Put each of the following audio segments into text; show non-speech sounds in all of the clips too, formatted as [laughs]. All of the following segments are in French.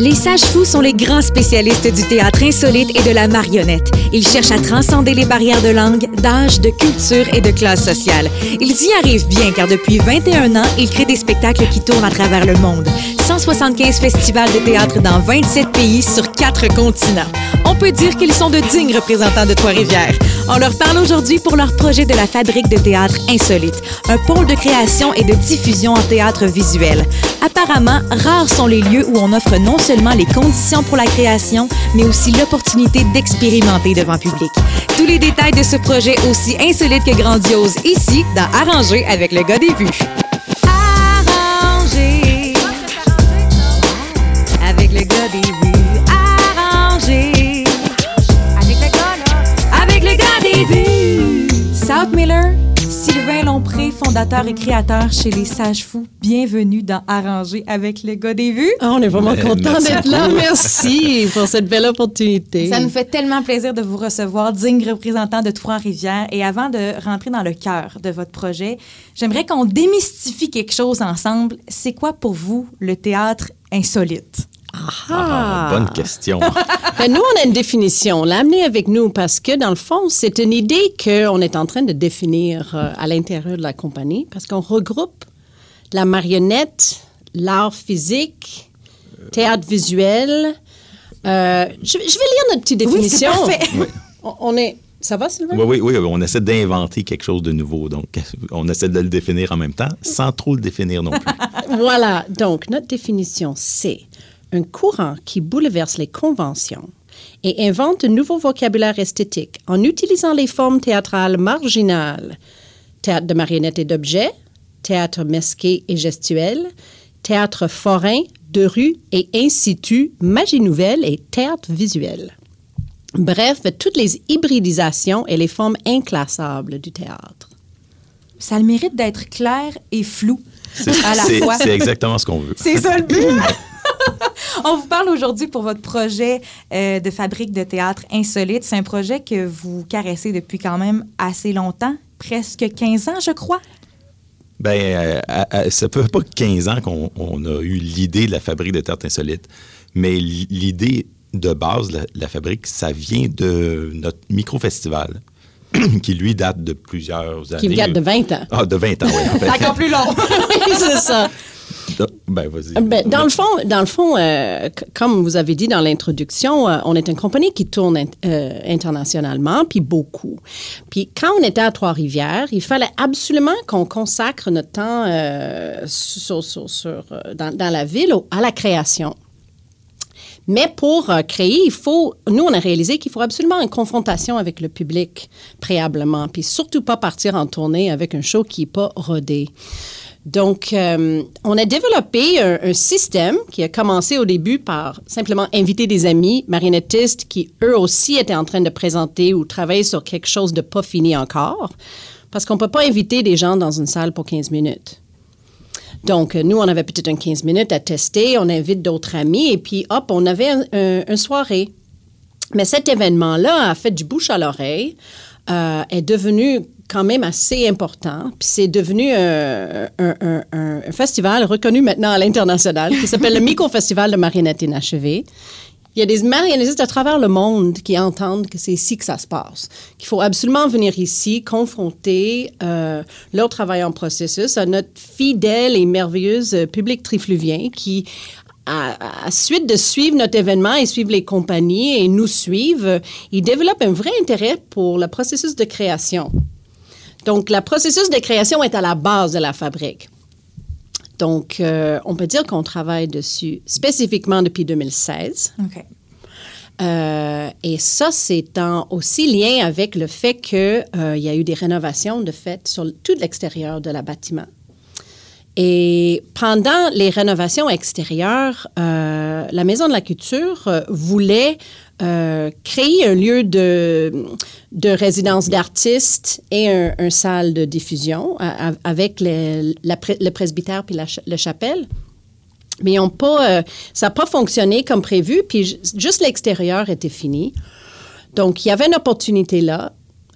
Les sages-fous sont les grands spécialistes du théâtre insolite et de la marionnette. Ils cherchent à transcender les barrières de langue, d'âge, de culture et de classe sociale. Ils y arrivent bien car depuis 21 ans, ils créent des spectacles qui tournent à travers le monde. 175 festivals de théâtre dans 27 pays sur 4 continents. On peut dire qu'ils sont de dignes représentants de Trois-Rivières. On leur parle aujourd'hui pour leur projet de la fabrique de théâtre insolite, un pôle de création et de diffusion en théâtre visuel. Apparemment, rares sont les lieux où on offre non seulement les conditions pour la création, mais aussi l'opportunité d'expérimenter devant public. Tous les détails de ce projet aussi insolite que grandiose ici dans Arranger avec le gars des vues. Fondateur et créateur chez les Sages Fous. Bienvenue dans Arranger avec le gars des vues. Ah, on est vraiment Euh, content merci d'être là. Merci [laughs] pour cette belle opportunité. Ça nous fait tellement plaisir de vous recevoir, digne représentant de Trois-Rivières. Et avant de rentrer dans le cœur de votre projet, j'aimerais qu'on démystifie quelque chose ensemble. C'est quoi pour vous le théâtre insolite? Ah, bonne question. [laughs] Ben, nous, on a une définition. On l'a amené avec nous parce que, dans le fond, c'est une idée qu'on est en train de définir euh, à l'intérieur de la compagnie parce qu'on regroupe la marionnette, l'art physique, théâtre visuel. Euh, je, je vais lire notre petite Oui, c'est définition. parfait. On, on est... Ça va, Sylvain? oui, oui, oui, on essaie d'inventer quelque chose de nouveau. Donc, on essaie de le définir en même temps, sans trop le définir non plus. [laughs] Voilà, donc notre définition, c'est un courant qui bouleverse les conventions et invente de nouveaux vocabulaires esthétiques en utilisant les formes théâtrales marginales, théâtre de marionnettes et d'objets, théâtre mesqué et gestuel, théâtre forain, de rue et in situ, magie nouvelle et théâtre visuel. Bref, toutes les hybridisations et les formes inclassables du théâtre. Ça a le mérite d'être clair et flou C'est à la c'est- fois. c'est exactement ce qu'on veut. C'est ça le but. [laughs] [laughs] On vous parle aujourd'hui pour votre projet euh, de fabrique de théâtre insolite. C'est un projet que vous caressez depuis quand même assez longtemps, presque 15 ans, je crois. Ben, euh, ça fait pas 15 ans qu'on on a eu l'idée de la fabrique de tarte insolite, mais l'idée de base de la, la fabrique, ça vient de notre micro-festival, [clears throat] qui lui date de plusieurs années. Qui date de 20 ans. Ah, de 20 ans, oui. en [laughs] fait. Encore plus long. [laughs] oui, c'est ça. Ben, vas-y. Ben, dans le fond, dans le fond euh, comme vous avez dit dans l'introduction, euh, on est une compagnie qui tourne euh, internationalement, puis beaucoup. Puis quand on était à Trois-Rivières, il fallait absolument qu'on consacre notre temps sur, sur- sur, dans, dans la ville à la création. Mais pour euh, créer, il faut, nous, on a réalisé qu'il faut absolument une confrontation avec le public préalablement, puis surtout pas partir en tournée avec un show qui n'est pas rodé. Donc, euh, on a développé un, système qui a commencé au début par simplement inviter des amis marionnettistes qui, eux aussi, étaient en train de présenter ou travailler sur quelque chose de pas fini encore, parce qu'on ne peut pas inviter des gens dans une salle pour 15 minutes. Donc, nous, on avait peut-être un 15 minutes à tester, on invite d'autres amis, et puis, hop, on avait un- un- une soirée. Mais cet événement-là a fait du bouche à l'oreille, euh, est devenu quand même assez important. Puis c'est devenu un, festival reconnu maintenant à l'international qui s'appelle le Micro-Festival de marionnettes inachevées. Il y a des marionnettistes à travers le monde qui entendent que c'est ici que ça se passe, qu'il faut absolument venir ici, confronter euh, leur travail en processus à notre fidèle et merveilleuse public trifluvien qui, à, à suite de suivre notre événement et suivre les compagnies et nous suivre, euh, ils développent un vrai intérêt pour le processus de création. Donc, le processus de création est à la base de la fabrique. Donc, euh, on peut dire qu'on travaille dessus spécifiquement depuis 2016. OK. Euh, et ça, c'est en aussi lien avec le fait qu'il y a eu des rénovations de fait sur tout l'extérieur de la bâtiment. Et pendant les rénovations extérieures, euh, la Maison de la Culture euh, voulait euh, créer un lieu de, de résidence d'artistes et un, salle de diffusion avec le, presbytère puis la, ch- la chapelle. Mais ça n'a pas fonctionné comme prévu, puis ju- juste l'extérieur était fini. Donc, il y avait une opportunité là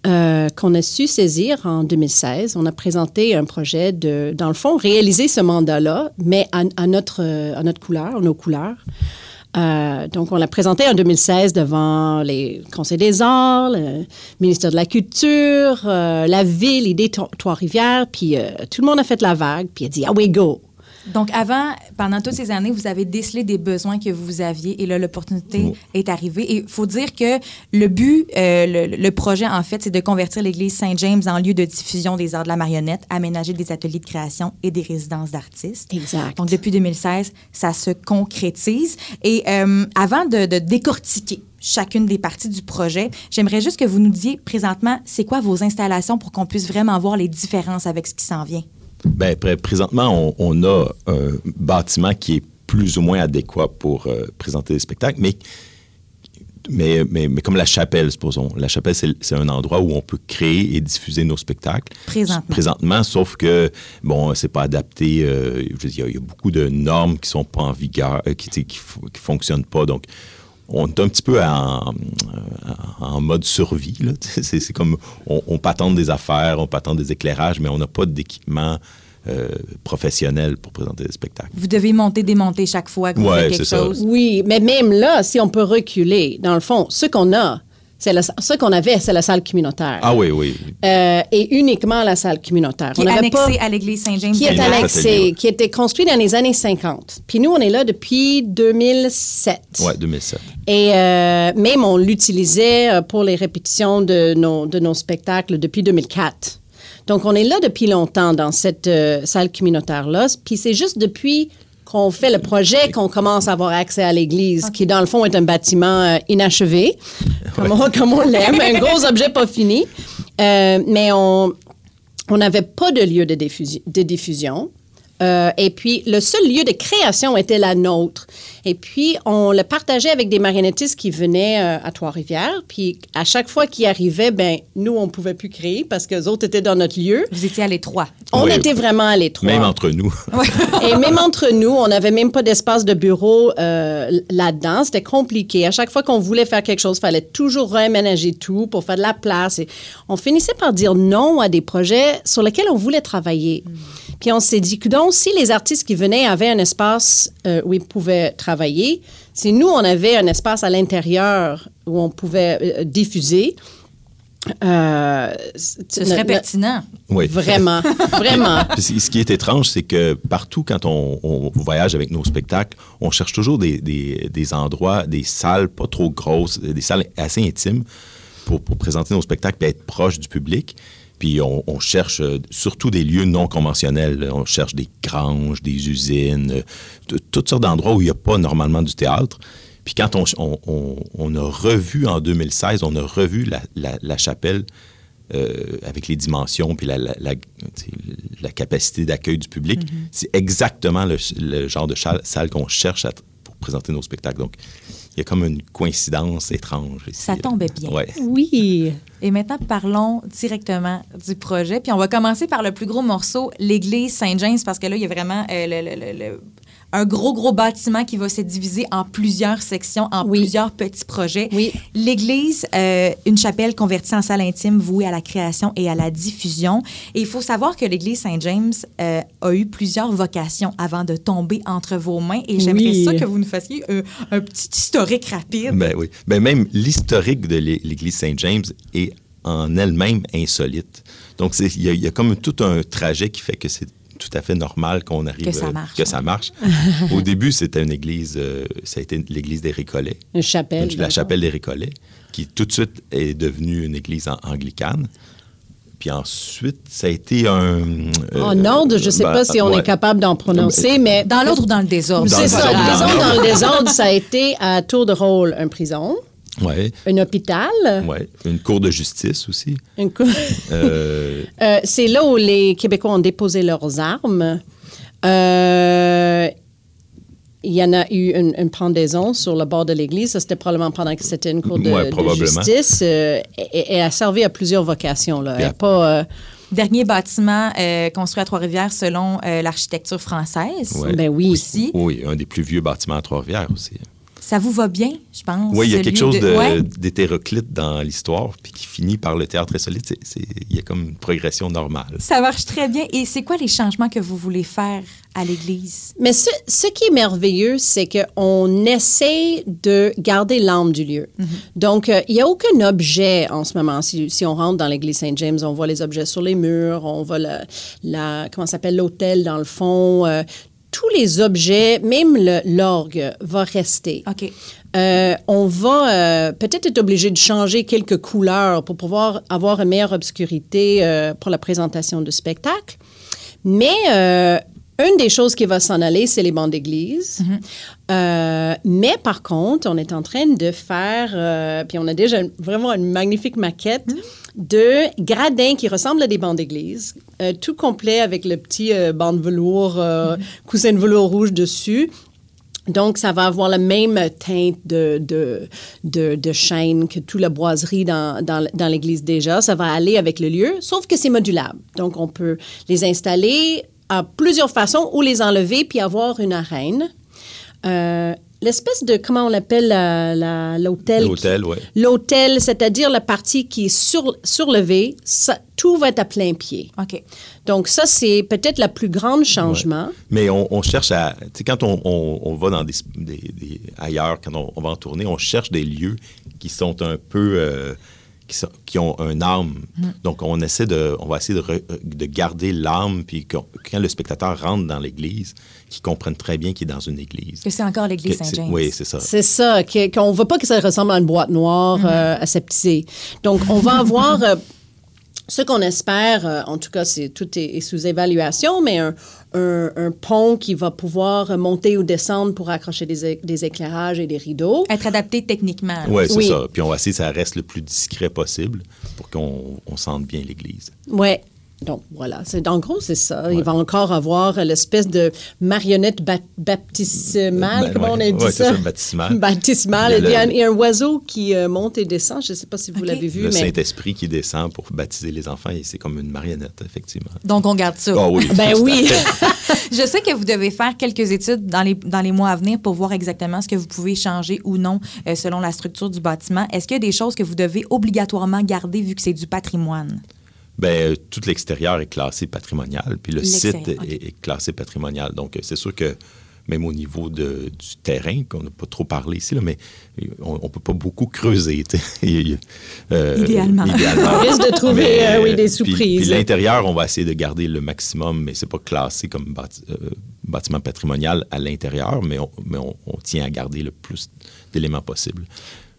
euh, qu'on a su saisir en 2016. On a présenté un projet de, dans le fond, réaliser ce mandat-là, mais à, notre, euh, à couleur, nos couleurs. Euh, donc, on l'a présenté en 2016 devant les Conseils des arts, le ministère de la Culture, euh, la ville, l'idée Trois-Rivières, puis tout le monde a fait la vague, puis a dit « Ah oui, go! » Donc, avant, pendant toutes ces années, vous avez décelé des besoins que vous aviez et là, l'opportunité est arrivée. Et il faut dire que le but, euh, le, projet, en fait, c'est de convertir l'église Saint-James en lieu de diffusion des arts de la marionnette, aménager des ateliers de création et des résidences d'artistes. Exact. Donc, depuis 2016, ça se concrétise. Et euh, avant de, de décortiquer chacune des parties du projet. J'aimerais juste que vous nous disiez présentement, c'est quoi vos installations pour qu'on puisse vraiment voir les différences avec ce qui s'en vient? Bien, présentement, on, a un bâtiment qui est plus ou moins adéquat pour euh, présenter des spectacles, mais, mais, mais, comme la chapelle, supposons. La chapelle, c'est un endroit où on peut créer et diffuser nos spectacles. Présentement. Présentement, sauf que, bon, c'est pas adapté. Euh, il y, a beaucoup de normes qui sont pas en vigueur, euh, qui, qui, qui fonctionnent pas. Donc, on est un petit peu en, mode survie. [laughs] C'est comme on, on patente des affaires, on patente des éclairages, mais on n'a pas d'équipement euh, professionnel pour présenter des spectacles. Vous devez monter, démonter chaque fois que vous faites quelque chose. Oui, mais même là, si on peut reculer, dans le fond, ce qu'on a, c'est ce qu'on avait, c'est la salle communautaire. Ah oui, oui. Euh, et uniquement la salle communautaire. Qui est annexée à l'église Saint-James. Qui est annexée, qui était construite dans les années 50. Puis nous, on est là depuis 2007. Oui, 2007. Et euh, même on l'utilisait euh, pour les répétitions de nos, de nos spectacles depuis 2004. Donc, on est là depuis longtemps dans cette salle communautaire-là. Puis c'est juste depuis qu'on fait le projet, qu'on commence à avoir accès à l'église, qui dans le fond est un bâtiment euh, inachevé, comme, on, l'aime, un gros [laughs] objet pas fini. Euh, mais on n'avait pas de lieu de, de diffusion. Euh, et puis, le seul lieu de création était la nôtre. Et puis, on le partageait avec des marionnettistes qui venaient euh, à Trois-Rivières. Puis, à chaque fois qu'ils arrivaient, ben nous, on ne pouvait plus créer parce que les autres étaient dans notre lieu. Vous étiez à l'étroit. On était vraiment à l'étroit. Même entre nous. [laughs] Et même entre nous, on n'avait même pas d'espace de bureau euh, là-dedans. C'était compliqué. À chaque fois qu'on voulait faire quelque chose, il fallait toujours réaménager tout pour faire de la place. Et on finissait par dire non à des projets sur lesquels on voulait travailler. Hmm. Puis on s'est dit, donc, si les artistes qui venaient avaient un espace euh, où ils pouvaient travailler, si nous, on avait un espace à l'intérieur où on pouvait euh, diffuser, euh, Ce serait pertinent. Oui. Vraiment, [laughs] vraiment. ce qui est étrange, c'est que partout, quand on, voyage avec nos spectacles, on cherche toujours des, des, endroits, des salles pas trop grosses, des salles assez intimes pour, pour présenter nos spectacles et être proche du public. Puis on, cherche euh, surtout des lieux non conventionnels. On cherche des granges, des usines, euh, toutes sortes d'endroits où il n'y a pas normalement du théâtre. Puis quand on, a revu en 2016, on a revu la, chapelle euh, avec les dimensions puis la, capacité d'accueil du public, mm-hmm. c'est exactement le, genre de salle qu'on cherche pour présenter nos spectacles. Donc, il y a comme une coïncidence étrange. Ici, Ça tombait bien. Oui. Et maintenant, parlons directement du projet. Puis on va commencer par le plus gros morceau, l'église Saint-James, parce que là, il y a vraiment euh, le, un gros, gros bâtiment qui va se diviser en plusieurs sections, en plusieurs petits projets. Oui. L'église, euh, une chapelle convertie en salle intime vouée à la création et à la diffusion. Et il faut savoir que l'église Saint-James euh, a eu plusieurs vocations avant de tomber entre vos mains. Et j'aimerais ça que vous nous fassiez euh, un petit historique rapide. Ben oui. Ben même l'historique de l'église Saint-James est en elle-même insolite. Donc, il y, y, a comme tout un trajet qui fait que c'est tout à fait normal qu'on arrive que ça marche. Que ça marche. [laughs] Au début, c'était une église, euh, ça a été l'église des Récollets. Une chapelle. la chapelle des Récollets, qui tout de suite est devenue une église anglicane. Puis ensuite, ça a été un. Euh, en ordre, je ne sais pas ben, si on est capable d'en prononcer, mais. Dans l'ordre ou dans le désordre? C'est ça. Disons, dans le désordre, ça a été à tour de rôle un prison. Ouais. Un hôpital? Oui. Une cour de justice aussi. Une cour. Euh, [laughs] euh, c'est là où les Québécois ont déposé leurs armes. Euh, il y en a eu une, pendaison sur le bord de l'église. Ça, c'était probablement pendant que c'était une cour de, justice. et, elle a servi à plusieurs vocations. Là. pas, Dernier bâtiment construit à Trois-Rivières selon l'architecture française. Ben oui. Aussi. Oui, un des plus vieux bâtiments à Trois-Rivières aussi. Ça vous va bien, je pense. Oui, il y a quelque chose de- Ouais. d'hétéroclite dans l'histoire, puis qui finit par le théâtre c'est- Il y a comme une progression normale. Ça marche très bien. Et c'est quoi les changements que vous voulez faire à l'Église? Mais ce, ce qui est merveilleux, c'est qu'on essaie de garder l'âme du lieu. Donc, euh, il n'y a aucun objet en ce moment. Si, si on rentre dans l'église Saint-James, on voit les objets sur les murs, on voit la, la- comment s'appelle, l'hôtel dans le fond. euh, tous les objets, même l'orgue, va rester. OK. Euh, on va euh, peut-être être obligé de changer quelques couleurs pour pouvoir avoir une meilleure obscurité euh, pour la présentation du spectacle. Mais une des choses qui va s'en aller, c'est les bancs d'église. Euh, mais par contre, on est en train de faire, puis on a déjà vraiment une magnifique maquette de gradins qui ressemblent à des bancs d'église, euh, tout complet avec le petit euh, banc de velours, euh, coussin de velours rouge dessus. Donc, ça va avoir la même teinte de, de, de, de chêne que toute la boiserie dans, dans, dans l'église déjà. Ça va aller avec le lieu, sauf que c'est modulable. Donc, on peut les installer à plusieurs façons ou les enlever puis avoir une arène. Euh, L'espèce de, comment on l'appelle, la- la- l'hôtel? L'hôtel, oui. L'hôtel, c'est-à-dire la partie qui est sur, surlevée, ça, tout va être à plein pied. OK. Donc, ça, c'est peut-être le plus grand changement. Mais on, on cherche à. Tu sais, quand on, on- on va dans des, des- des- ailleurs, quand on, on va en tournée, on cherche des lieux qui sont un peu. euh, qui, sont- qui ont un âme. Donc, on essaie de, on va essayer de, re- de garder l'âme, puis quand le spectateur rentre dans l'église, qu'il comprenne très bien qu'il est dans une église. Que c'est encore l'Église Saint-James. Oui, c'est ça. C'est ça, qu'on ne veut pas que ça ressemble à une boîte noire euh, aseptisée. Donc, on va avoir euh, ce qu'on espère, euh, en tout cas, c'est tout est, est sous évaluation, mais un, un- un pont qui va pouvoir monter ou descendre pour accrocher des, éclairages et des rideaux. Être adapté techniquement. Oui, c'est Oui. ça. Puis on va essayer que ça reste le plus discret possible pour qu'on on sente bien l'église. Ouais. Donc, voilà. C'est, en gros, c'est ça. Il va encore avoir l'espèce de marionnette ba- baptismale, Ben, comment on a ouais. dit Ouais, ça? baptismale. [laughs] Baptismale. Il y a Et puis, il y a un, le- a un oiseau qui euh, monte et descend. Je ne sais pas si vous l'avez vu, Le mais... Saint-Esprit qui descend pour baptiser les enfants, et c'est comme une marionnette, effectivement. Donc, on garde ça. Ah oui. Ben oui. [laughs] Je sais que vous devez faire quelques études dans les, dans les mois à venir pour voir exactement ce que vous pouvez changer ou non euh, selon la structure du bâtiment. Est-ce qu'il y a des choses que vous devez obligatoirement garder vu que c'est du patrimoine? Euh, tout l'extérieur est classé patrimonial, puis le site est, est classé patrimonial. Donc, euh, c'est sûr que même au niveau de- du terrain, qu'on n'a pas trop parlé ici, là, mais euh, on ne peut pas beaucoup creuser. [laughs] euh, Idéalement. On risque de trouver, Mais, euh, oui, des surprises. Puis, l'intérieur, on va essayer de garder le maximum, mais c'est pas classé comme bâti- euh, bâtiment patrimonial à l'intérieur, mais, on, mais on, on tient à garder le plus d'éléments possible.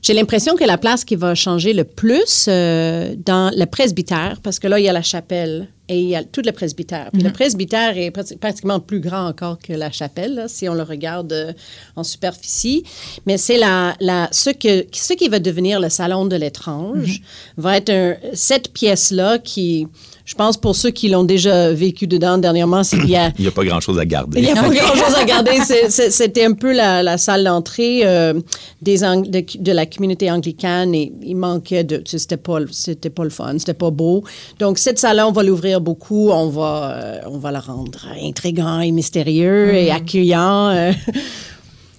J'ai l'impression que la place qui va changer le plus euh, dans le presbytère, parce que là, il y a la chapelle et il y a tout le presbytère. Puis le presbytère est prati- pratiquement plus grand encore que la chapelle, là, si on le regarde euh, en superficie. Mais c'est la, la, ce, que, ce qui va devenir le salon de l'étrange, va être un- cette pièce-là qui, je pense, pour ceux qui l'ont déjà vécu dedans dernièrement, qu'il y a [coughs] Il n'y a pas grand-chose à garder. il n'y a pas [laughs] grand-chose à garder. C'était un peu la, la salle d'entrée euh, des de, de la communauté anglicane et il manquait de... C'était pas, pas le fun, c'était pas beau. Donc, cette salle-là, on va l'ouvrir beaucoup. On va, euh, on va la rendre intrigant et mystérieux et accueillant.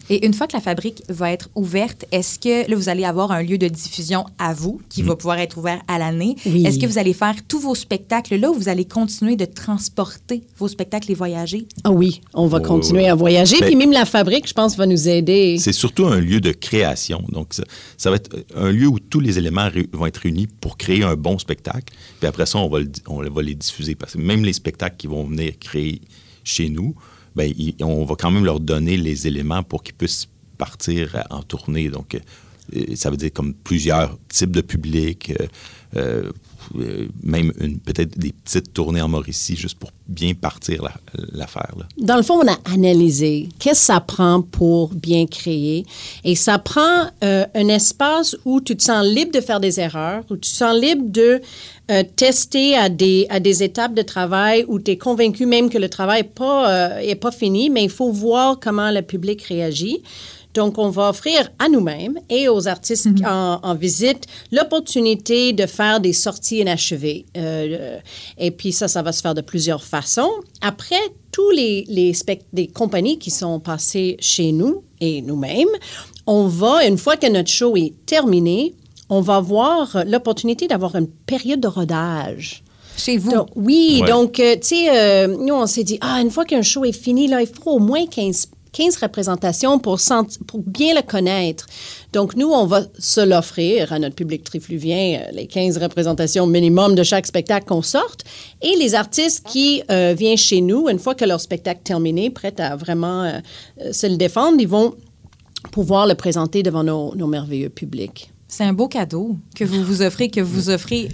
Et une fois que la fabrique va être ouverte, est-ce que là, vous allez avoir un lieu de diffusion à vous qui va pouvoir être ouvert à l'année? Oui. Est-ce que vous allez faire tous vos spectacles là ou vous allez continuer de transporter vos spectacles et voyager? Ah oui, on va Oh, continuer ouais. à voyager. Puis même la fabrique, je pense, va nous aider. C'est surtout un lieu de création. Donc, ça, ça va être un lieu où tous les éléments vont être réunis pour créer un bon spectacle. Puis après ça, on va, le on va les diffuser. Parce que même les spectacles qui vont venir créer chez nous, ben, on va quand même leur donner les éléments pour qu'ils puissent partir en tournée. Donc, euh, ça veut dire comme plusieurs types de publics, euh, euh, même peut-être des petites tournées en Mauricie, juste pour bien partir la- l'affaire. Dans le fond, on a analysé qu'est-ce que ça prend pour bien créer. Et ça prend euh, un espace où tu te sens libre de faire des erreurs, où tu te sens libre de euh, tester à des, à des étapes de travail où tu es convaincu même que le travail n'est pas, pas fini, mais il faut voir comment le public réagit. Donc, on va offrir à nous-mêmes et aux artistes en, en visite l'opportunité de faire des sorties inachevées. Euh, et puis ça, ça va se faire de plusieurs façons. Après, tous les, les, spect- les compagnies qui sont passées chez nous et nous-mêmes on va, une fois que notre show est terminé, on va avoir l'opportunité d'avoir une période de rodage. Chez vous? Donc, oui, Ouais. donc, euh, tu sais, euh, nous, on s'est dit, ah, une fois qu'un show est fini, là, il faut au moins 15, 15 représentations pour, bien le connaître. Donc, nous, on va se l'offrir à notre public trifluvien, euh, les 15 représentations minimum de chaque spectacle qu'on sorte. Et les artistes qui euh, viennent chez nous, une fois que leur spectacle est terminé, prêts à vraiment euh, se le défendre, ils vont pouvoir le présenter devant nos, merveilleux publics. C'est un beau cadeau que vous vous offrez, que vous offrez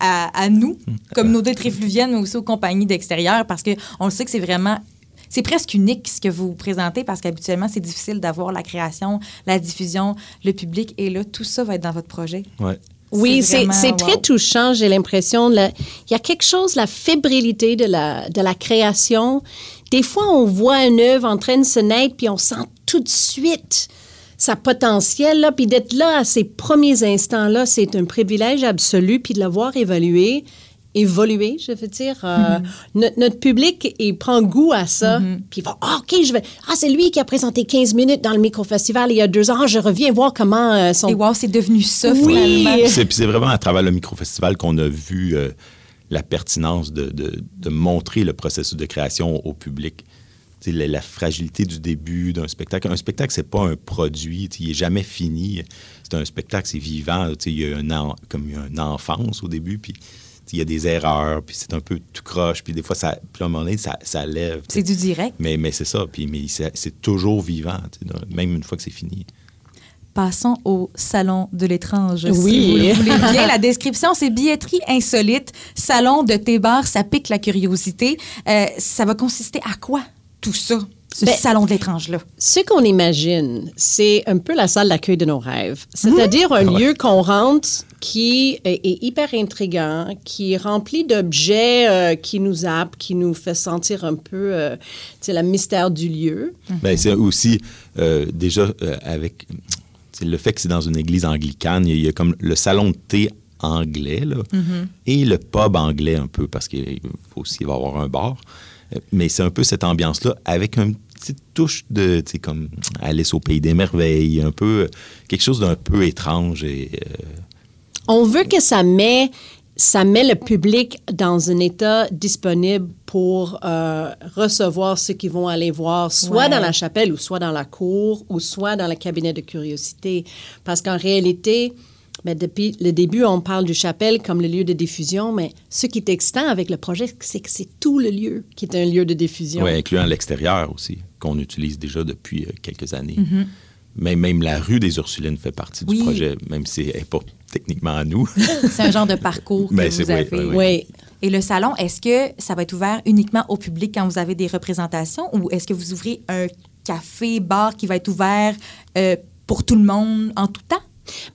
à, à nous, communauté trifluvienne, mais aussi aux compagnies d'extérieur, parce qu'on sait que c'est vraiment. C'est presque unique ce que vous présentez parce qu'habituellement, c'est difficile d'avoir la création, la diffusion, le public. Et là, tout ça va être dans votre projet. Ouais. Oui, c'est très touchant, j'ai l'impression. Il y a quelque chose, la fébrilité de la, de la création. Des fois, on voit une œuvre en train de se naître, puis on sent tout de suite sa potentiel, là, puis d'être là à ces premiers instants-là, c'est un privilège absolu, puis de le voir évoluer, je veux dire. Euh, no- notre public, il prend goût à ça, puis il va, Ah, OK, je vais... Ah, c'est lui qui a présenté 15 minutes dans le micro-festival il y a deux ans. Je reviens voir comment euh, son Et wow, c'est devenu ça, Oui. finalement. Puis [laughs] C'est puis c'est vraiment à travers le microfestival qu'on a vu euh, la pertinence de, de- de montrer le processus de création au public. Tu sais, La, la fragilité du début d'un spectacle. Un spectacle, c'est pas un produit, tu sais, il est jamais fini. C'est un spectacle, c'est vivant. tu sais, Il y a un en- comme il y a une enfance au début, puis il y a des erreurs, puis c'est un peu tout croche, puis des fois, ça, puis à un moment donné, ça, ça lève. C'est du direct. Mais, mais c'est ça, puis mais c'est c'est toujours vivant, même une fois que c'est fini. Passons au salon de l'étrange. Oui. Si vous le voulez bien, la description, c'est billetterie insolite, salon de thé bar, ça pique la curiosité. Euh, ça va consister à quoi tout ça, ce Ben, salon de l'étrange-là? Ce qu'on imagine, c'est un peu la salle d'accueil de nos rêves. C'est-à-dire un lieu qu'on rentre qui est, est hyper intriguant, qui est rempli d'objets euh, qui nous happent, qui nous fait sentir un peu euh, le mystère du lieu. Ben, c'est aussi euh, déjà euh, avec c'est le fait que c'est dans une église anglicane, il y, a, il y a comme le salon de thé anglais là, et le pub anglais un peu parce qu'il faut aussi y avoir un bar. Mais c'est un peu cette ambiance-là avec une petite touche de, tu sais, comme Alice au pays des merveilles, un peu quelque chose d'un peu étrange et euh, On veut que ça met, ça met le public dans un état disponible pour euh, recevoir ceux qui vont aller voir, soit Ouais. dans la chapelle, ou soit dans la cour, ou soit dans le cabinet de curiosité. Parce qu'en réalité, ben, depuis le début, on parle du chapelle comme le lieu de diffusion, mais ce qui est excitant avec le projet, c'est que c'est tout le lieu qui est un lieu de diffusion. Ouais, incluant l'extérieur aussi, qu'on utilise déjà depuis euh, quelques années. Même, même la rue des Ursulines fait partie Oui. du projet, même si elle n'est pas techniquement à nous. [laughs] C'est un genre de parcours que Ben, vous c'est- oui, avez. oui, oui. Oui. Et le salon, est-ce que ça va être ouvert uniquement au public quand vous avez des représentations ou est-ce que vous ouvrez un café, bar qui va être ouvert euh, pour tout le monde en tout temps?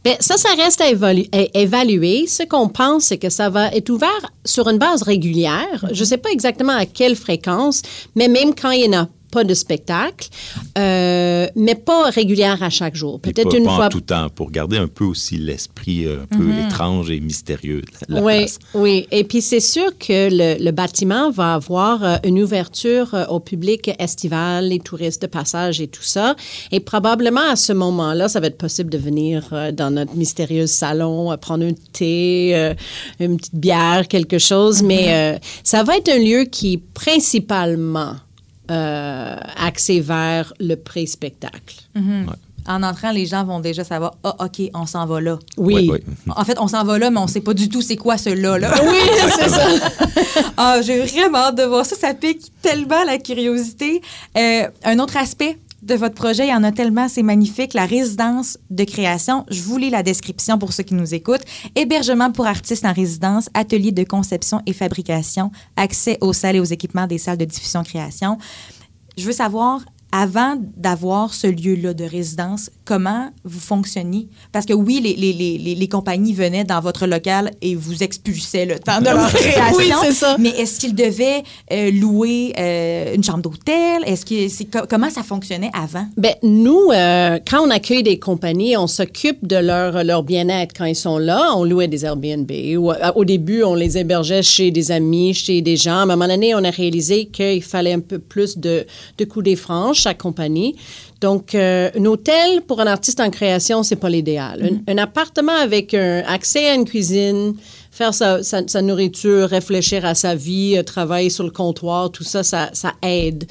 Bien, ça, ça reste à, évaluer. Ce qu'on pense, c'est que ça va être ouvert sur une base régulière. Je ne sais pas exactement à quelle fréquence, mais même quand il n'y en a pas de spectacle, euh, mais pas régulière à chaque jour. Peut-être une pas en fois. tout temps, pour garder un peu aussi l'esprit euh, un peu étrange et mystérieux de la Oui, place. oui. Et puis c'est sûr que le, le bâtiment va avoir euh, une ouverture au public estival, les touristes de passage et tout ça. Et probablement à ce moment-là, ça va être possible de venir dans notre mystérieux salon, prendre un thé, une petite bière, quelque chose. Mais euh, ça va être un lieu qui principalement euh, axé vers le pré-spectacle. En entrant, les gens vont déjà savoir, ah, OK, on s'en va là. Oui. [laughs] En fait, on s'en va là, mais on sait pas du tout c'est quoi ce là. là. Oui, c'est ça. [laughs] ah, j'ai vraiment hâte de voir ça. Ça pique tellement la curiosité. Euh, un autre aspect de votre projet, il y en a tellement, c'est magnifique. La résidence de création. Je vous lis la description pour ceux qui nous écoutent. Hébergement pour artistes en résidence, atelier de conception et fabrication, accès aux salles et aux équipements des salles de diffusion-création. Je veux savoir, avant d'avoir ce lieu-là de résidence, comment vous fonctionniez? Parce que oui, les, les, les, les- les compagnies venaient dans votre local et vous expulsaient le temps de leur création. Oui, c'est ça. Mais est-ce qu'ils devaient euh, louer euh, une chambre d'hôtel? Est-ce que c'est co- comment ça fonctionnait avant? Ben, nous, euh, quand on accueille des compagnies, on s'occupe de leur, leur bien-être quand ils sont là. On louait des Airbnb. Ou, euh, au début, on les hébergeait chez des amis, chez des gens. À un moment donné, on a réalisé qu'il fallait un peu plus de, de coups des franches. chaque compagnie. Donc, euh, un hôtel pour un artiste en création, c'est pas l'idéal. Un- Un, appartement avec un accès à une cuisine, faire sa, sa- sa nourriture, réfléchir à sa vie, euh, travailler sur le comptoir, tout ça, ça, ça aide.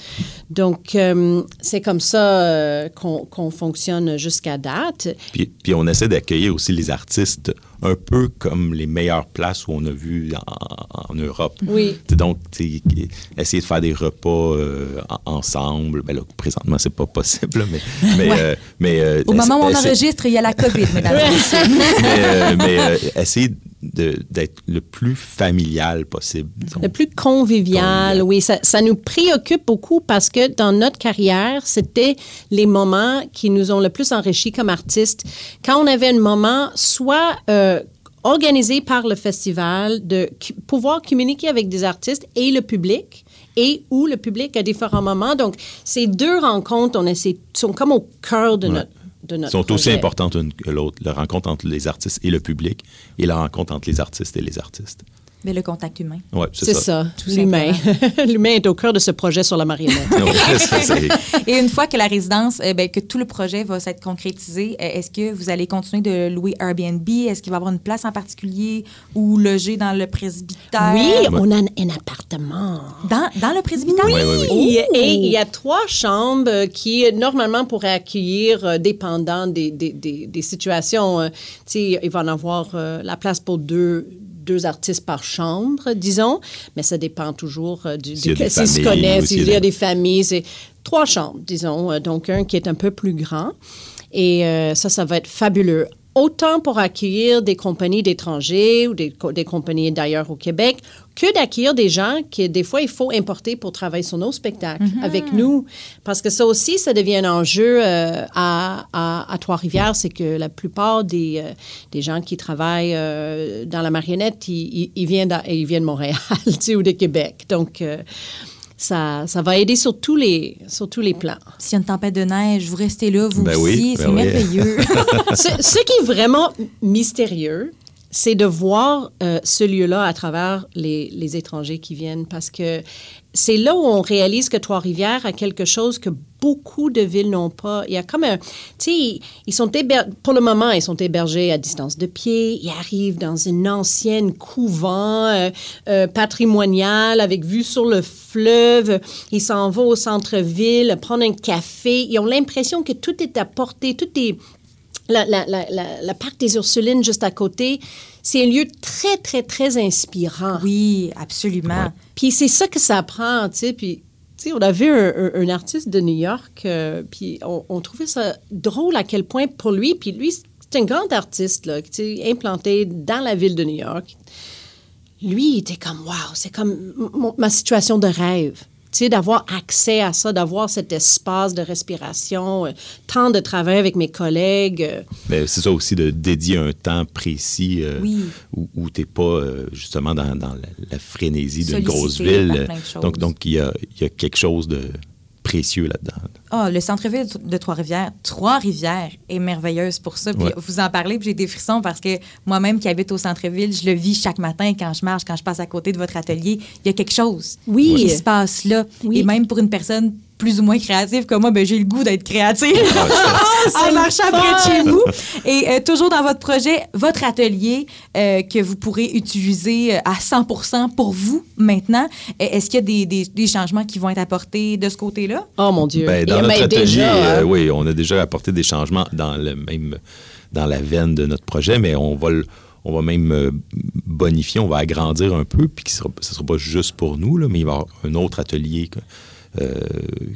Donc, euh, c'est comme ça euh, qu'on qu'on fonctionne jusqu'à date. Puis, puis on essaie d'accueillir aussi les artistes un peu comme les meilleures places où on a vu en, en Europe. Oui. Donc, essayer de faire des repas euh, en- ensemble. Ben là, présentement, c'est pas possible, mais... mais, euh, mais euh, Au moment où on enregistre, il y a la COVID, mesdames [laughs] mais, mais, essayer d'être le plus familial possible. disons. Le plus convivial, Convivial. oui. Ça, ça nous préoccupe beaucoup parce que dans notre carrière, c'était les moments qui nous ont le plus enrichis comme artistes. Quand on avait un moment, soit euh, organisé par le festival, de pouvoir communiquer avec des artistes et le public, et ou le public à différents moments. Donc, ces deux rencontres, on essaie, sont comme au cœur de Ouais. notre, de notre sont aussi importantes l'une que l'autre. La rencontre entre les artistes et le public et la rencontre entre les artistes et les artistes. Mais le contact humain. Ouais, C'est ça, Tout l'humain. [laughs] l'humain est au cœur de ce projet sur la marionnette. [laughs] Ça, Et une fois que la résidence, euh, ben, que tout le projet va s'être concrétisé, euh, est-ce que vous allez continuer de louer Airbnb? Est-ce qu'il va y avoir une place en particulier ou loger dans le presbytère? Oui, on a un, un appartement. Dans, dans le presbytère? Oui, oui, oui. Et, et il y a trois chambres qui, euh, normalement, pourraient accueillir, euh, dépendant des, des, des, des situations, euh, tu sais, il va en avoir euh, la place pour deux deux artistes par chambre, disons, mais ça dépend toujours euh, du, s'ils se connaissent, s'il y a des familles. C'est trois chambres, disons, euh, donc un qui est un peu plus grand. Et euh, ça, ça va être fabuleux. Autant pour accueillir des compagnies d'étrangers ou des, co- des compagnies d'ailleurs au Québec, que d'accueillir des gens que des fois il faut importer pour travailler sur nos spectacles avec nous. Parce que ça aussi, ça devient un enjeu euh, à, à, à Trois-Rivières, c'est que la plupart des, euh, des gens qui travaillent euh, dans la marionnette, ils, ils- ils viennent, ils viennent de Montréal [laughs] ou de Québec. Donc, ça, ça va aider sur tous les, sur tous les plans. S'il y a une tempête de neige, vous restez là, vous Ben aussi. oui, c'est ben oui. merveilleux. [laughs] ce, ce qui est vraiment mystérieux, c'est de voir euh, ce lieu-là à travers les, les étrangers qui viennent parce que c'est là où on réalise que Trois-Rivières a quelque chose que beaucoup de villes n'ont pas. Il y a comme un... Tu sais, ils sont pour le moment, ils sont hébergés à distance de pied. Ils arrivent dans une ancienne couvent euh, euh, patrimoniale avec vue sur le fleuve. Ils s'en vont au centre-ville prendre un café. Ils ont l'impression que tout est à portée, tout est la, la, la, la, la parc des Ursulines juste à côté, c'est un lieu très, très, très inspirant. oui, absolument. Puis c'est ça que ça prend, tu sais. Puis, on a vu un, un- artiste de New York, euh, puis on, trouvait ça drôle à quel point pour lui, puis lui, c'est un grand artiste, là, implanté dans la ville de New York. Lui, il était comme, wow, c'est comme ma situation de rêve. Tu sais, d'avoir accès à ça, d'avoir cet espace de respiration, euh, temps de travail avec mes collègues. euh, Mais c'est ça aussi de dédier un temps précis euh, Oui. où, où tu n'es pas euh, justement dans, dans la, la frénésie d'une grosse ville. Donc, donc il y a, il y a quelque chose de précieux là-dedans. Ah, le centre-ville de Trois-Rivières, Trois-Rivières est merveilleuse pour ça. Puis Ouais. vous en parlez, puis j'ai des frissons parce que moi-même qui habite au centre-ville, je le vis chaque matin quand je marche, quand je passe à côté de votre atelier. Il y a quelque chose Oui. qui se passe là. Oui. Et même pour une personne plus ou moins créative comme moi, ben, j'ai le goût d'être créative [laughs] en le marchant près de chez vous. Et euh, toujours dans votre projet, votre atelier euh, que vous pourrez utiliser euh, à 100% pour vous maintenant. Est-ce qu'il y a des, des- des changements qui vont être apportés de ce côté-là? Oh mon Dieu. Ben, Et dans ben, notre atelier, déjà, euh, hein? oui, on a déjà apporté des changements dans le même dans la veine de notre projet, mais on va le- on va même bonifier, on va agrandir un peu, puis ce sera, ce sera pas juste pour nous, là, mais il va y avoir un autre atelier que-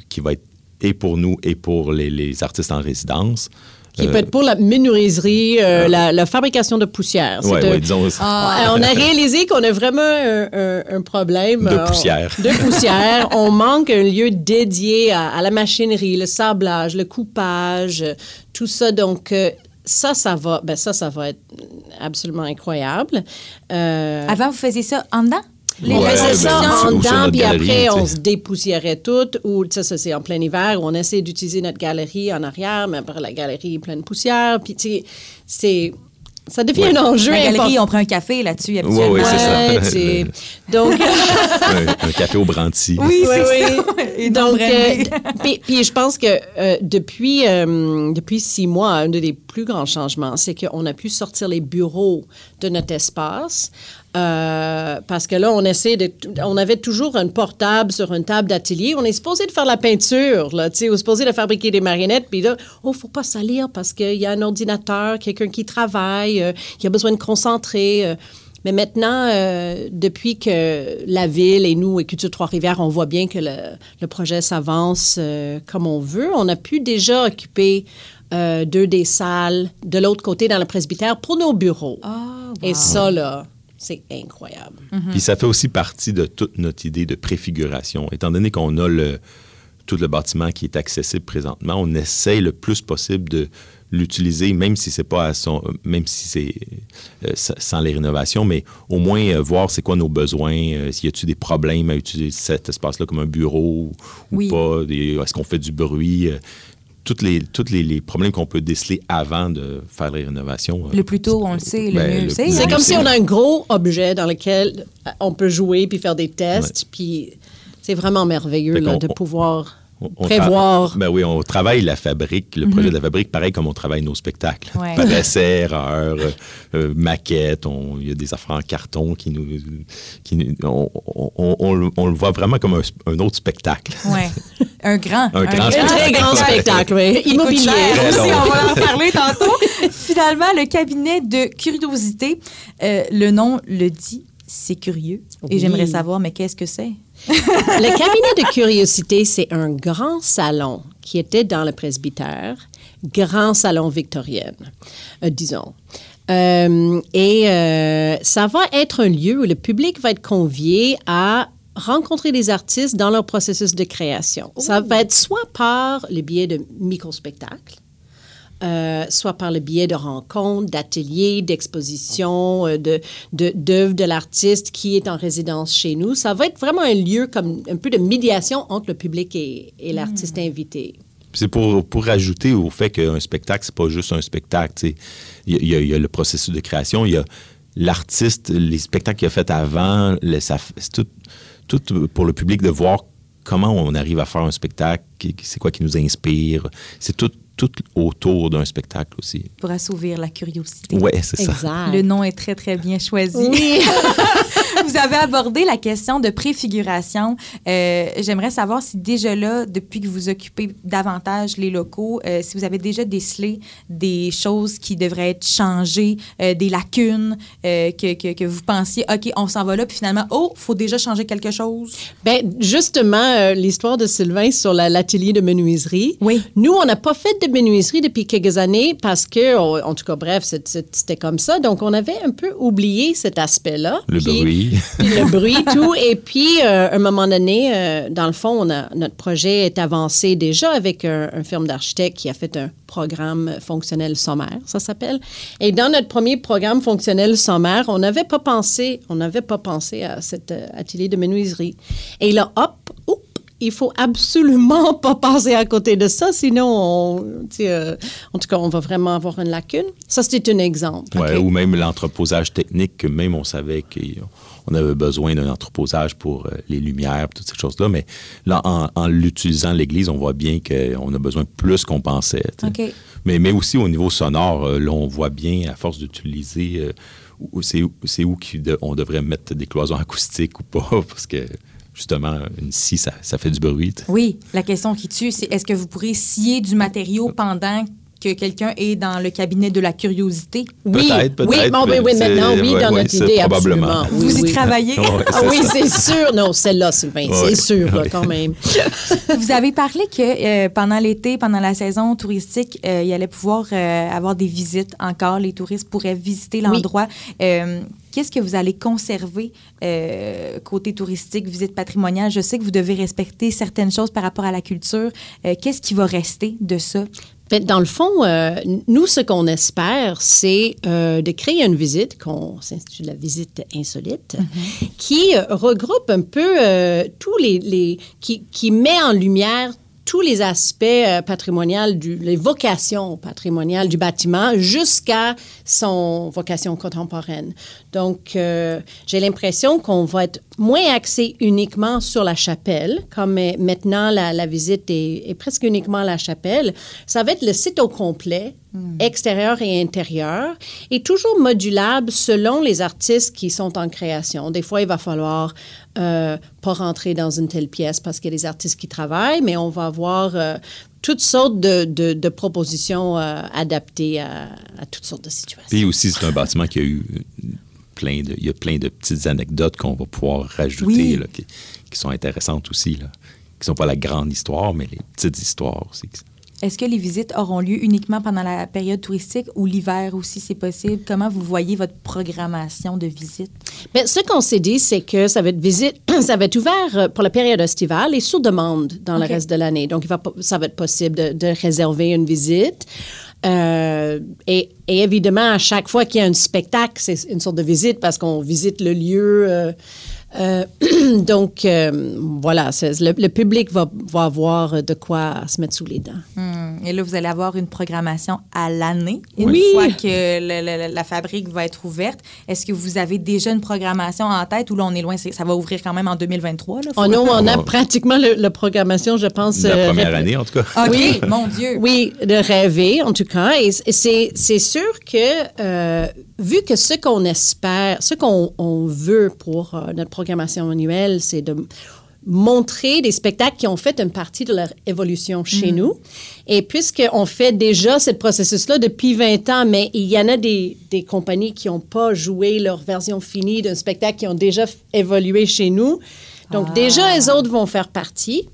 qui va être et pour nous et pour les, les artistes en résidence. Qui Euh, peut être pour la menuiserie, euh, la, la fabrication de poussière. Ouais, ouais, disons, Euh, on a réalisé qu'on a vraiment un, un- un problème. De euh, poussière. De poussière. [laughs] on manque un lieu dédié à, à la machinerie, le sablage, le coupage, euh, tout ça. Donc, euh, ça, ça va, ben ça, ça va être absolument incroyable. Euh, Avant, vous faisiez ça en dedans? On Ouais, faisait ben, ça en dedans, puis après, on se dépoussiérait tout. Ou, tu sais, ça, c'est en plein hiver, où on essaie d'utiliser notre galerie en arrière, mais après, la galerie est pleine de poussière. Puis, tu sais, c'est... ça devient un enjeu La galerie, on prend un café là-dessus, habituellement. ouais, c'est ça. Ouais, sais. Donc, [laughs] un, [laughs] un café au brandy. Oui, Oui, c'est oui. ça. [laughs] Donc, euh, puis je pense que euh, depuis, euh, depuis six mois, un des plus grands changements, c'est qu'on a pu sortir les bureaux de notre espace. Euh, parce que là, on essaie de, on avait toujours un portable sur une table d'atelier. On est supposé de faire la peinture, là, tu sais, on est supposé de fabriquer des marionnettes. Puis là, oh, faut pas salir parce qu'il y a un ordinateur, quelqu'un qui travaille, euh, qui a besoin de concentrer. euh. Mais maintenant, euh, depuis que la ville et nous, et Culture Trois-Rivières, on voit bien que le, le projet s'avance euh, comme on veut, on a pu déjà occuper euh, deux des salles de l'autre côté dans le presbytère pour nos bureaux. Et ça, là, c'est incroyable. Puis ça fait aussi partie de toute notre idée de préfiguration. Étant donné qu'on a le, tout le bâtiment qui est accessible présentement, on essaye le plus possible de l'utiliser, même si c'est pas à son, même si c'est euh, sa- sans les rénovations, mais au moins euh, voir c'est quoi nos besoins, euh, s'il y a-tu des problèmes à utiliser cet espace-là comme un bureau ou Oui. pas, est-ce qu'on fait du bruit, toutes les, toutes les, les problèmes qu'on peut déceler avant de faire les rénovations. euh, Le plus tôt on le sait, le Ben, mieux c'est. C'est comme si on a un gros objet dans lequel euh, on peut jouer puis faire des tests. Puis c'est vraiment merveilleux là, de on- pouvoir On- prévoir. Ben oui, on travaille la fabrique, le projet de la fabrique, pareil comme on travaille nos spectacles. Ouais. Par essai, erreur, euh, euh, maquette, on- il y a des affaires en carton qui nous. Qui, nous- on, on- on le- on le voit vraiment comme un, un autre spectacle. Ouais. Un grand. Un grand un très grand [laughs] spectacle, oui. Immobilier. aussi, on va en parler tantôt. Finalement, le cabinet de curiosité, euh, le nom le dit, c'est curieux. Et j'aimerais savoir, mais qu'est-ce que c'est? [laughs] Le cabinet de curiosité, c'est un grand salon qui était dans le presbytère, grand salon victorien, euh, disons. Euh, et euh, ça va être un lieu où le public va être convié à rencontrer des artistes dans leur processus de création. Ça va être soit par le biais de micro-spectacles, euh, soit par le biais de rencontres, d'ateliers, d'expositions, euh, de, d'œuvres de l'artiste qui est en résidence chez nous. Ça va être vraiment un lieu comme un peu de médiation entre le public et, et l'artiste invité. C'est pour, pour ajouter au fait qu'un spectacle, c'est pas juste un spectacle. Il y, a- y y le processus de création, il y a l'artiste, les spectacles qu'il a fait avant, ça c'est tout, tout pour le public de voir comment on arrive à faire un spectacle, c'est quoi qui nous inspire. C'est tout, tout autour d'un spectacle aussi. Pour assouvir la curiosité. Ouais, c'est ça. Exact. Le nom est très, très bien choisi. Oui. [laughs] vous avez abordé la question de préfiguration. Euh, J'aimerais savoir si déjà là, depuis que vous occupez davantage les locaux, euh, si vous avez déjà décelé des choses qui devraient être changées, euh, des lacunes, euh, que, que, que vous pensiez, OK, on s'en va là, puis finalement, oh, faut déjà changer quelque chose. Ben, justement, euh, l'histoire de Sylvain sur la- l'atelier de menuiserie. Oui. Nous, on n'a pas fait de menuiserie depuis quelques années parce que, en tout cas, bref, c'était comme ça. Donc, on avait un peu oublié cet aspect-là. Le Puis- bruit. [laughs] le bruit, tout. Et puis, euh, à un moment donné, euh, dans le fond, on a, notre projet est avancé déjà avec un, un firme d'architectes qui a fait un programme fonctionnel sommaire, ça s'appelle. Et dans notre premier programme fonctionnel sommaire, on n'avait pas pensé, on n'avait pas pensé à cet euh, atelier de menuiserie. Et là, hop, oups, il faut absolument [laughs] pas passer à côté de ça, sinon, on, euh, en tout cas, on va vraiment avoir une lacune. Ça, c'était un exemple. Ouais. Ou même l'entreposage technique, que même on savait qu'on avait besoin d'un entreposage pour euh, les lumières, toutes ces choses-là. Mais là, en, en l'utilisant, l'Église, on voit bien qu'on a besoin plus qu'on pensait. Mais, mais aussi au niveau sonore, euh, là, on voit bien, à force d'utiliser, euh, c'est où, où de- on devrait mettre des cloisons [laughs] acoustiques ou pas, parce que justement, une scie, ça, ça fait du bruit. Oui, la question qui tue, c'est est-ce que vous pourrez scier du matériau pendant que quelqu'un est dans le cabinet de la curiosité? Oui, Peut-être, peut-être, Oui, bon, oui, maintenant, oui, dans ouais, notre idée, probablement. absolument. Vous Oui, y oui. travaillez? Ouais, Ah c'est oui, c'est sûr. Non, celle-là, Sylvain, Ouais. c'est sûr, là, quand même. [laughs] Vous avez parlé que euh, pendant l'été, pendant la saison touristique, euh, il allait pouvoir euh, avoir des visites encore. Les touristes pourraient visiter l'endroit. Euh, Qu'est-ce que vous allez conserver euh, côté touristique, visite patrimoniale? Je sais que vous devez respecter certaines choses par rapport à la culture. Euh, Qu'est-ce qui va rester de ça? Ben, Dans le fond, euh, nous, ce qu'on espère, c'est euh, de créer une visite qu'on s'intitule la visite insolite, qui euh, regroupe un peu tous les, les qui, qui met en lumière tous les aspects euh, patrimoniaux, du, les vocations patrimoniales du bâtiment jusqu'à son vocation contemporaine. Donc, euh, j'ai l'impression qu'on va être moins axé uniquement sur la chapelle, comme maintenant la, la visite est, est, presque uniquement la chapelle. Ça va être le site au complet, mm. extérieur et intérieur, et toujours modulable selon les artistes qui sont en création. Des fois, il va falloir euh, pas rentrer dans une telle pièce parce qu'il y a des artistes qui travaillent, mais on va avoir euh, toutes sortes de, de, de propositions euh, adaptées à, à, toutes sortes de situations. Puis aussi, c'est un bâtiment qui a eu plein de, il y a plein de petites anecdotes qu'on va pouvoir rajouter oui. là, qui, qui, sont intéressantes aussi, là, qui sont pas la grande histoire, mais les petites histoires aussi. Est-ce que les visites auront lieu uniquement pendant la période touristique ou l'hiver aussi, c'est possible? Comment vous voyez votre programmation de visite? Bien, ce qu'on s'est dit, c'est que ça va être visite, [clears throat] ça va être ouvert pour la période estivale et sous demande dans okay. le reste de l'année. Donc, il va, ça va être possible de, de réserver une visite. Euh, et, et, évidemment, à chaque fois qu'il y a un spectacle, c'est une sorte de visite parce qu'on visite le lieu. Euh, euh, [clears throat] donc, euh, voilà, le, le, public va, va, avoir de quoi se mettre sous les dents. Hum. Et là, vous allez avoir une programmation à l'année, une oui. fois que le, le, la fabrique va être ouverte. Est-ce que vous avez déjà une programmation en tête ou là, on est loin? ça va ouvrir quand même en 2023? Là, oh non, on a pratiquement la programmation, je pense. La euh, première année, en tout cas. OK, oui, mon Dieu. Oui, de rêver, en tout cas. Et c'est sûr que, euh, vu que ce qu'on espère, ce qu'on veut pour euh, notre programmation annuelle, c'est de montrer des spectacles qui ont fait une partie de leur évolution chez mmh. nous. Et puisqu'on fait déjà ce processus-là depuis 20 ans, mais il y en a des, des compagnies qui n'ont pas joué leur version finie d'un spectacle qui ont déjà évolué chez nous. Donc, ah. déjà, les autres vont faire partie.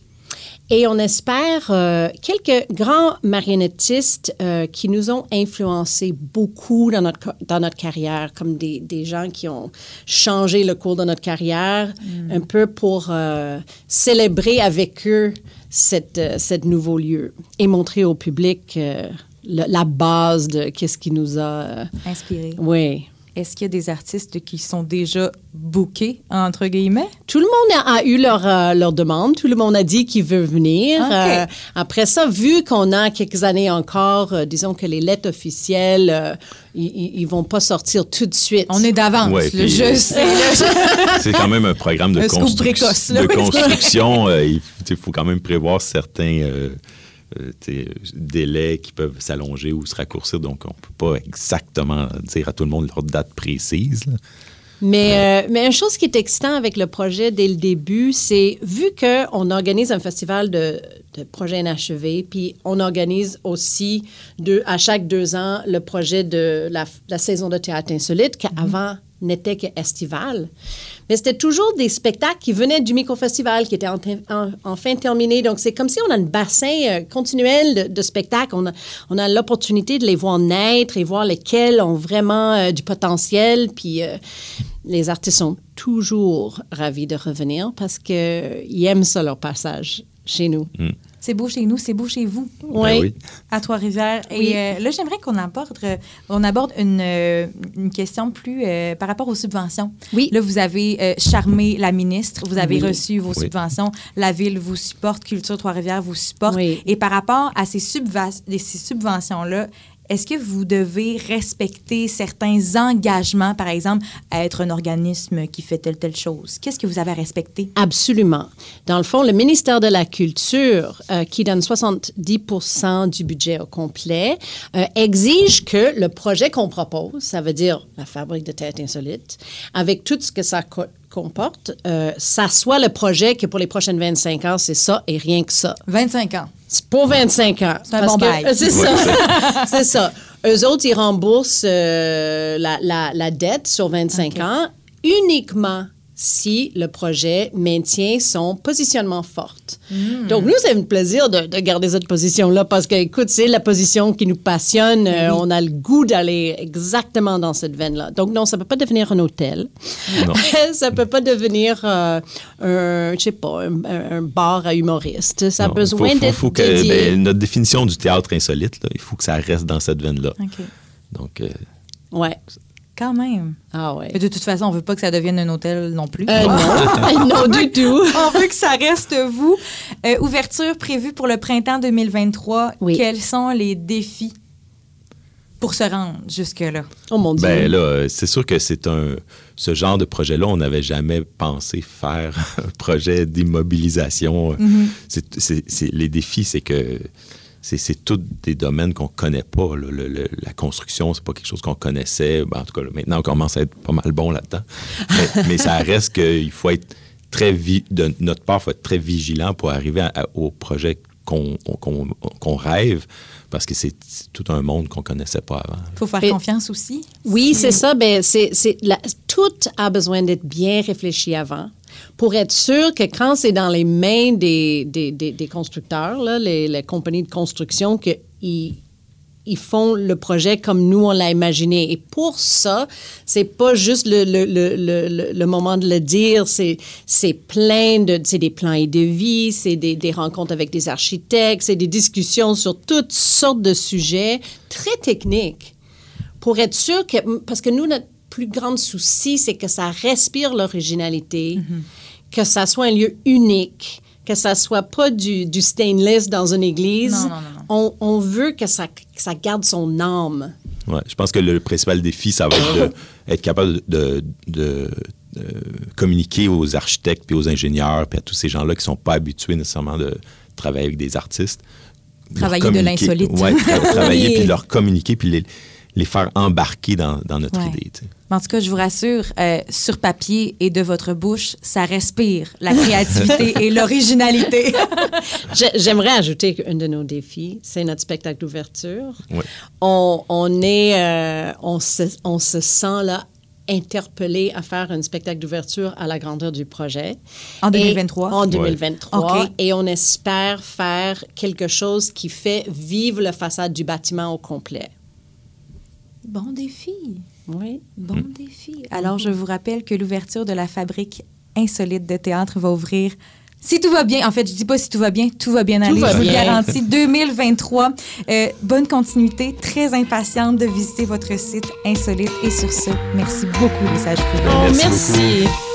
Et on espère euh, quelques grands marionnettistes euh, qui nous ont influencé beaucoup dans notre, dans notre carrière, comme des, des gens qui ont changé le cours de notre carrière, mm. un peu pour euh, célébrer avec eux cette, cette nouveau lieu et montrer au public le, la base de qu'est-ce qui nous a inspiré. Oui. Est-ce qu'il y a des artistes qui sont déjà bookés, entre guillemets? Tout le monde a, a eu leur, euh, leur demande. Tout le monde a dit qu'il veut venir. Okay. Euh, après ça, vu qu'on a quelques années encore, euh, disons que les lettres officielles, ils ne vont pas sortir tout de suite. On est d'avance. Ouais, le jeu, [laughs] c'est quand même un programme de, construc précoce, là, de construction. il faut quand même prévoir certains euh, délais qui peuvent s'allonger ou se raccourcir. Donc, on ne peut pas exactement dire à tout le monde leur date précise. Là. Mais, euh, mais une chose qui est excitant avec le projet dès le début, c'est vu qu'on organise un festival de, de projets inachevés, puis on organise aussi deux, à chaque deux ans le projet de la, la saison de théâtre insolite, qui avant n'était qu'estival. Mais c'était toujours des spectacles qui venaient du micro-festival, qui étaient en, en, enfin terminés. Donc, c'est comme si on a un bassin euh, continuel de, spectacles. On a, on a l'opportunité de les voir naître et voir lesquels ont vraiment euh, du potentiel. Puis, euh, les artistes sont toujours ravis de revenir parce qu'ils aiment ça, leur passage chez nous. Mm. C'est beau chez nous, c'est beau chez vous. Oui. Ben oui. À Trois-Rivières. Et euh, là, j'aimerais qu'on aborde, euh, on aborde une, euh, une question plus euh, par rapport aux subventions. Oui. Là, vous avez euh, charmé la ministre, vous avez Oui. reçu vos Oui. subventions, la ville vous supporte, Culture Trois-Rivières vous supporte. Oui. Et par rapport à ces, subva- ces subventions-là, est-ce que vous devez respecter certains engagements, par exemple, à être un organisme qui fait telle, telle chose? Qu'est-ce que vous avez à respecter? Absolument. Dans le fond, le ministère de la Culture, euh, qui donne 70% du budget au complet, euh, exige que le projet qu'on propose, ça veut dire la fabrique de tête insolite, avec tout ce que ça co comporte, euh, ça soit le projet que pour les prochaines 25 ans, c'est ça et rien que ça. 25 ans. C'est pour 25 ans. C'est un bon bail. C'est ça. [laughs] c'est ça. Eux autres, ils remboursent euh, la, la, la, dette sur 25 okay. ans uniquement si le projet maintient son positionnement fort. Mm. Donc, nous, c'est un plaisir de, de, garder cette position-là parce que, écoute, c'est la position qui nous passionne. Euh. On a le goût d'aller exactement dans cette veine-là. Donc, non, ça ne peut pas devenir un hôtel. [laughs] ça ne peut pas devenir, euh, un, je sais pas, un, un, bar à humoristes. Ça non, a besoin d'être ben, Notre définition du théâtre insolite, là, il faut que ça reste dans cette veine-là. Okay. Donc... Euh, ouais Quand même. Ah ouais. Mais de toute façon, on veut pas que ça devienne un hôtel non plus. Euh, non, [laughs] non du tout. On veut que ça reste vous. Euh, ouverture prévue pour le printemps 2023. Oui. Quels sont les défis pour se rendre jusque-là? Oh mon Dieu. Ben là, c'est sûr que c'est un. Ce genre de projet-là, on n'avait jamais pensé faire [laughs] un projet d'immobilisation. C'est- les défis, c'est que c'est c'est tous des domaines qu'on connaît pas. là. Le- le- la construction, c'est pas quelque chose qu'on connaissait. Ben, en tout cas, là, maintenant, on commence à être pas mal bon là-dedans. [laughs] mais, mais ça reste qu'il faut être très vi- de notre part, il faut être très vigilant pour arriver à- à- au projet qu'on qu'on- qu'on rêve, parce que c'est c'est tout un monde qu'on connaissait pas avant. Il faut faire Et- confiance aussi. Oui, c'est ça. Ben, c'est, c'est la- tout a besoin d'être bien réfléchi avant pour être sûr que quand c'est dans les mains des, des, des- constructeurs, les, les compagnies de construction, qu'ils ils font le projet comme nous, on l'a imaginé. Et pour ça, c'est pas juste le, le, le, le, moment de le dire, c'est plein de... C'est des plans et de vie, c'est des, des rencontres avec des architectes, c'est des discussions sur toutes sortes de sujets très techniques pour être sûr que, parce que nous, notre plus grand souci, c'est que ça respire l'originalité, que ça soit un lieu unique, que ça soit pas du, du stainless dans une église. Non, non, non. On, on veut que ça, que ça garde son âme. Ouais, je pense que le principal défi, ça va être de- être capable de, de- de communiquer aux architectes puis aux ingénieurs puis à tous ces gens-là qui sont pas habitués nécessairement de travailler avec des artistes. Travailler de l'insolite. Ouais, tra- travailler [laughs] Oui. puis leur communiquer puis les, les faire embarquer dans, dans notre Ouais. idée. tu sais. Mais En tout cas, je vous rassure, euh, sur papier et de votre bouche, ça respire la créativité [laughs] et l'originalité. [laughs] J'ai- J'aimerais ajouter qu'un de nos défis, c'est notre spectacle d'ouverture. Ouais. On, on est, euh, on, se, on se sent là interpellé à faire un spectacle d'ouverture à la grandeur du projet. En Et- 2023? en 2023. OK. Et on espère faire quelque chose qui fait vivre la façade du bâtiment au complet. bon défi. Oui. Bon défi. Alors, je vous rappelle que l'ouverture de la fabrique insolite de théâtre va ouvrir. Si tout va bien, en fait, je dis pas si tout va bien, tout va bien aller. va je vous le garantis. 2023. Euh, bonne continuité. Très impatiente de visiter votre site insolite. Et sur ce, merci beaucoup, les sages Oh, Merci merci.